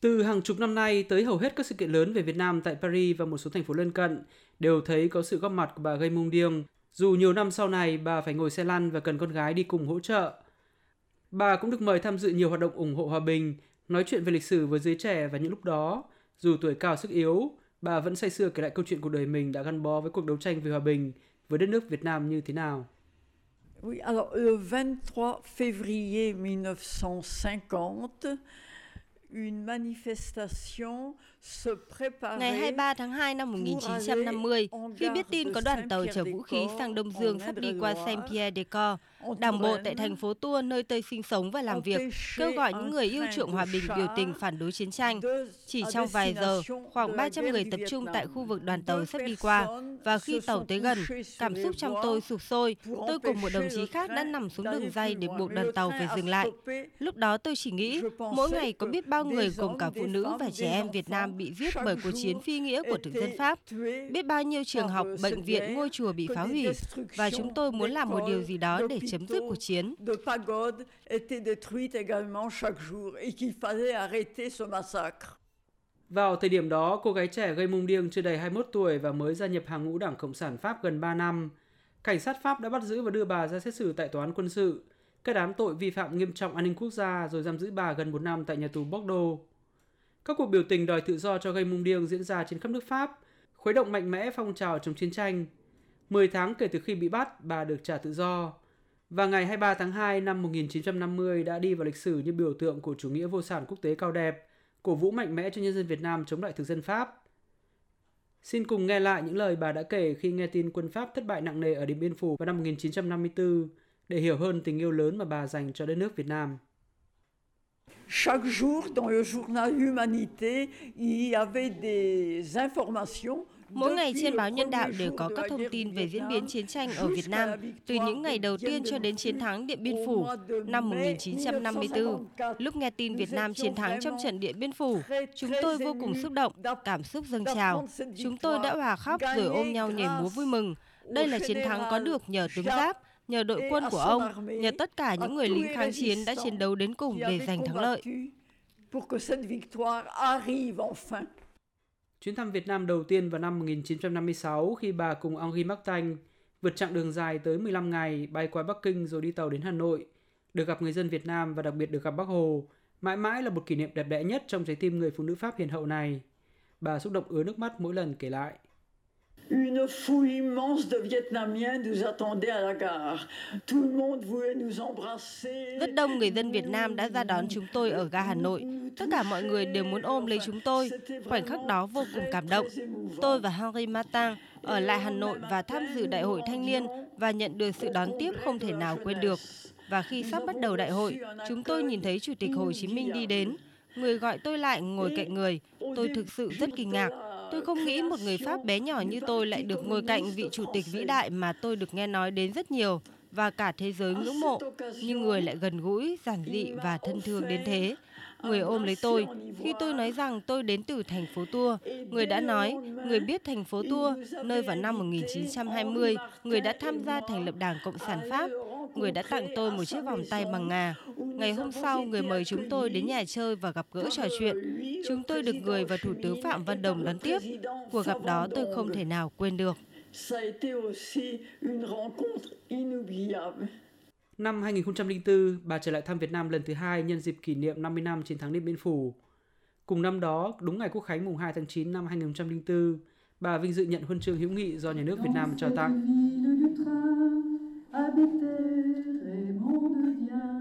Từ hàng chục năm nay tới hầu hết các sự kiện lớn về Việt Nam tại Paris và một số thành phố lân cận đều thấy có sự góp mặt của bà Gây Mông Điêng. Dù nhiều năm sau này bà phải ngồi xe lăn và cần con gái đi cùng hỗ trợ. Bà cũng được mời tham dự nhiều hoạt động ủng hộ hòa bình, nói chuyện về lịch sử với giới trẻ và những lúc đó, dù tuổi cao sức yếu, bà vẫn say sưa kể lại câu chuyện cuộc đời mình đã gắn bó với cuộc đấu tranh vì hòa bình với đất nước Việt Nam như thế nào. Oui, alors le 23 février 1950, Ngày 23 tháng 2 năm 1950, khi biết tin có đoàn tàu chở vũ khí sang Đông Dương sắp đi qua Saint-Pierre-des-Corps, Đảng bộ tại thành phố Tours nơi tôi sinh sống và làm việc kêu gọi những người yêu chuộng hòa bình biểu tình phản đối chiến tranh. Chỉ trong vài giờ, khoảng 300 người tập trung tại khu vực đoàn tàu sắp đi qua và khi tàu tới gần, cảm xúc trong tôi sụp sôi. Tôi cùng một đồng chí khác đã nằm xuống đường dây để buộc đoàn tàu phải dừng lại. Lúc đó tôi chỉ nghĩ, mỗi ngày có biết bao người gồm cả phụ nữ và trẻ em Việt Nam bị giết bởi cuộc chiến phi nghĩa của thực dân Pháp. Biết bao nhiêu trường học, bệnh viện, ngôi chùa bị phá hủy và chúng tôi muốn làm một điều gì đó để chấm dứt cuộc chiến. Vào thời điểm đó, cô gái trẻ gây mông điêng chưa đầy 21 tuổi và mới gia nhập hàng ngũ Đảng Cộng sản Pháp gần 3 năm. Cảnh sát Pháp đã bắt giữ và đưa bà ra xét xử tại tòa án quân sự, kết án tội vi phạm nghiêm trọng an ninh quốc gia rồi giam giữ bà gần một năm tại nhà tù Bordeaux. Các cuộc biểu tình đòi tự do cho gây mông điêng diễn ra trên khắp nước Pháp, khuấy động mạnh mẽ phong trào chống chiến tranh. 10 tháng kể từ khi bị bắt, bà được trả tự do. Và ngày 23 tháng 2 năm 1950 đã đi vào lịch sử như biểu tượng của chủ nghĩa vô sản quốc tế cao đẹp, cổ vũ mạnh mẽ cho nhân dân Việt Nam chống lại thực dân Pháp. Xin cùng nghe lại những lời bà đã kể khi nghe tin quân Pháp thất bại nặng nề ở Điện Biên Phủ vào năm 1954 để hiểu hơn tình yêu lớn mà bà dành cho đất nước Việt Nam. Chaque jour, dans le journal Humanité, il y avait des informations Mỗi ngày trên báo Nhân đạo đều có các thông tin về diễn biến chiến tranh ở Việt Nam, từ những ngày đầu tiên cho đến chiến thắng Điện Biên Phủ năm 1954. Lúc nghe tin Việt Nam chiến thắng trong trận Điện Biên Phủ, chúng tôi vô cùng xúc động, cảm xúc dâng trào. Chúng tôi đã hòa khóc rồi ôm nhau nhảy múa vui mừng. Đây là chiến thắng có được nhờ tướng Giáp, nhờ đội quân của ông, nhờ tất cả những người lính kháng chiến đã chiến đấu đến cùng để giành thắng lợi. Chuyến thăm Việt Nam đầu tiên vào năm 1956 khi bà cùng Henri Martin vượt chặng đường dài tới 15 ngày bay qua Bắc Kinh rồi đi tàu đến Hà Nội, được gặp người dân Việt Nam và đặc biệt được gặp Bác Hồ, mãi mãi là một kỷ niệm đẹp đẽ nhất trong trái tim người phụ nữ Pháp hiền hậu này. Bà xúc động ứa nước mắt mỗi lần kể lại. Une foule immense de Vietnamiens nous attendait à la gare. Tout le monde voulait nous embrasser. Rất đông người dân Việt Nam đã ra đón chúng tôi ở ga Hà Nội. Tất cả mọi người đều muốn ôm lấy chúng tôi. Khoảnh khắc đó vô cùng cảm động. Tôi và Henri Martin ở lại Hà Nội và tham dự đại hội thanh niên và nhận được sự đón tiếp không thể nào quên được. Và khi sắp bắt đầu đại hội, chúng tôi nhìn thấy Chủ tịch Hồ Chí Minh đi đến. Người gọi tôi lại ngồi cạnh người. Tôi thực sự rất kinh ngạc Tôi không nghĩ một người Pháp bé nhỏ như tôi lại được ngồi cạnh vị chủ tịch vĩ đại mà tôi được nghe nói đến rất nhiều và cả thế giới ngưỡng mộ, nhưng người lại gần gũi, giản dị và thân thương đến thế. Người ôm lấy tôi. Khi tôi nói rằng tôi đến từ thành phố Tours, người đã nói, người biết thành phố Tours, nơi vào năm 1920, người đã tham gia thành lập Đảng Cộng sản Pháp. Người đã tặng tôi một chiếc vòng tay bằng ngà. Ngày hôm sau, người mời chúng tôi đến nhà chơi và gặp gỡ trò chuyện. Chúng tôi được người và Thủ tướng Phạm Văn Đồng đón tiếp. Cuộc gặp đó tôi không thể nào quên được. Năm 2004, bà trở lại thăm Việt Nam lần thứ hai nhân dịp kỷ niệm 50 năm chiến thắng Điện Biên Phủ. Cùng năm đó, đúng ngày Quốc khánh mùng 2 tháng 9 năm 2004, bà vinh dự nhận huân chương hữu nghị do nhà nước Việt Nam trao tặng.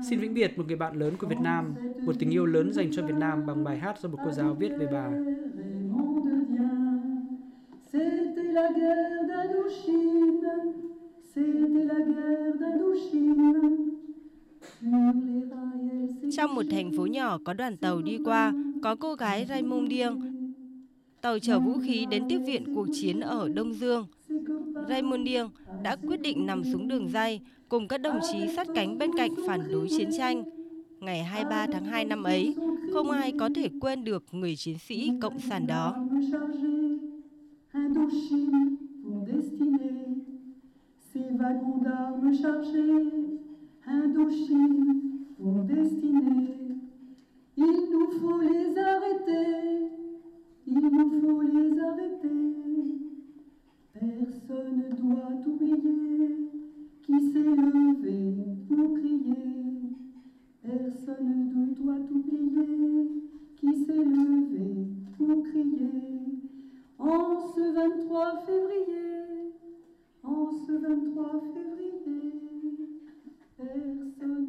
Xin vĩnh biệt một người bạn lớn của Việt Nam, một tình yêu lớn dành cho Việt Nam bằng bài hát do một cô giáo viết về bà. C'était la guerre d'Indochine, c'était la guerre d'Indochine. Trong một thành phố nhỏ có đoàn tàu đi qua, có cô gái Raymond Dieng. Tàu chở vũ khí đến tiếp viện cuộc chiến ở Đông Dương. Raymond Dieng đã quyết định nằm xuống đường dây cùng các đồng chí sát cánh bên cạnh phản đối chiến tranh. Ngày 23 tháng 2 năm ấy, không ai có thể quên được người chiến sĩ cộng sản đó. Il nous faut les arrêter, il nous faut les arrêter. Personne ne doit oublier qui s'est levé pour crier. Personne ne doit oublier qui s'est levé pour crier. En ce 23 février, en ce 23 février, personne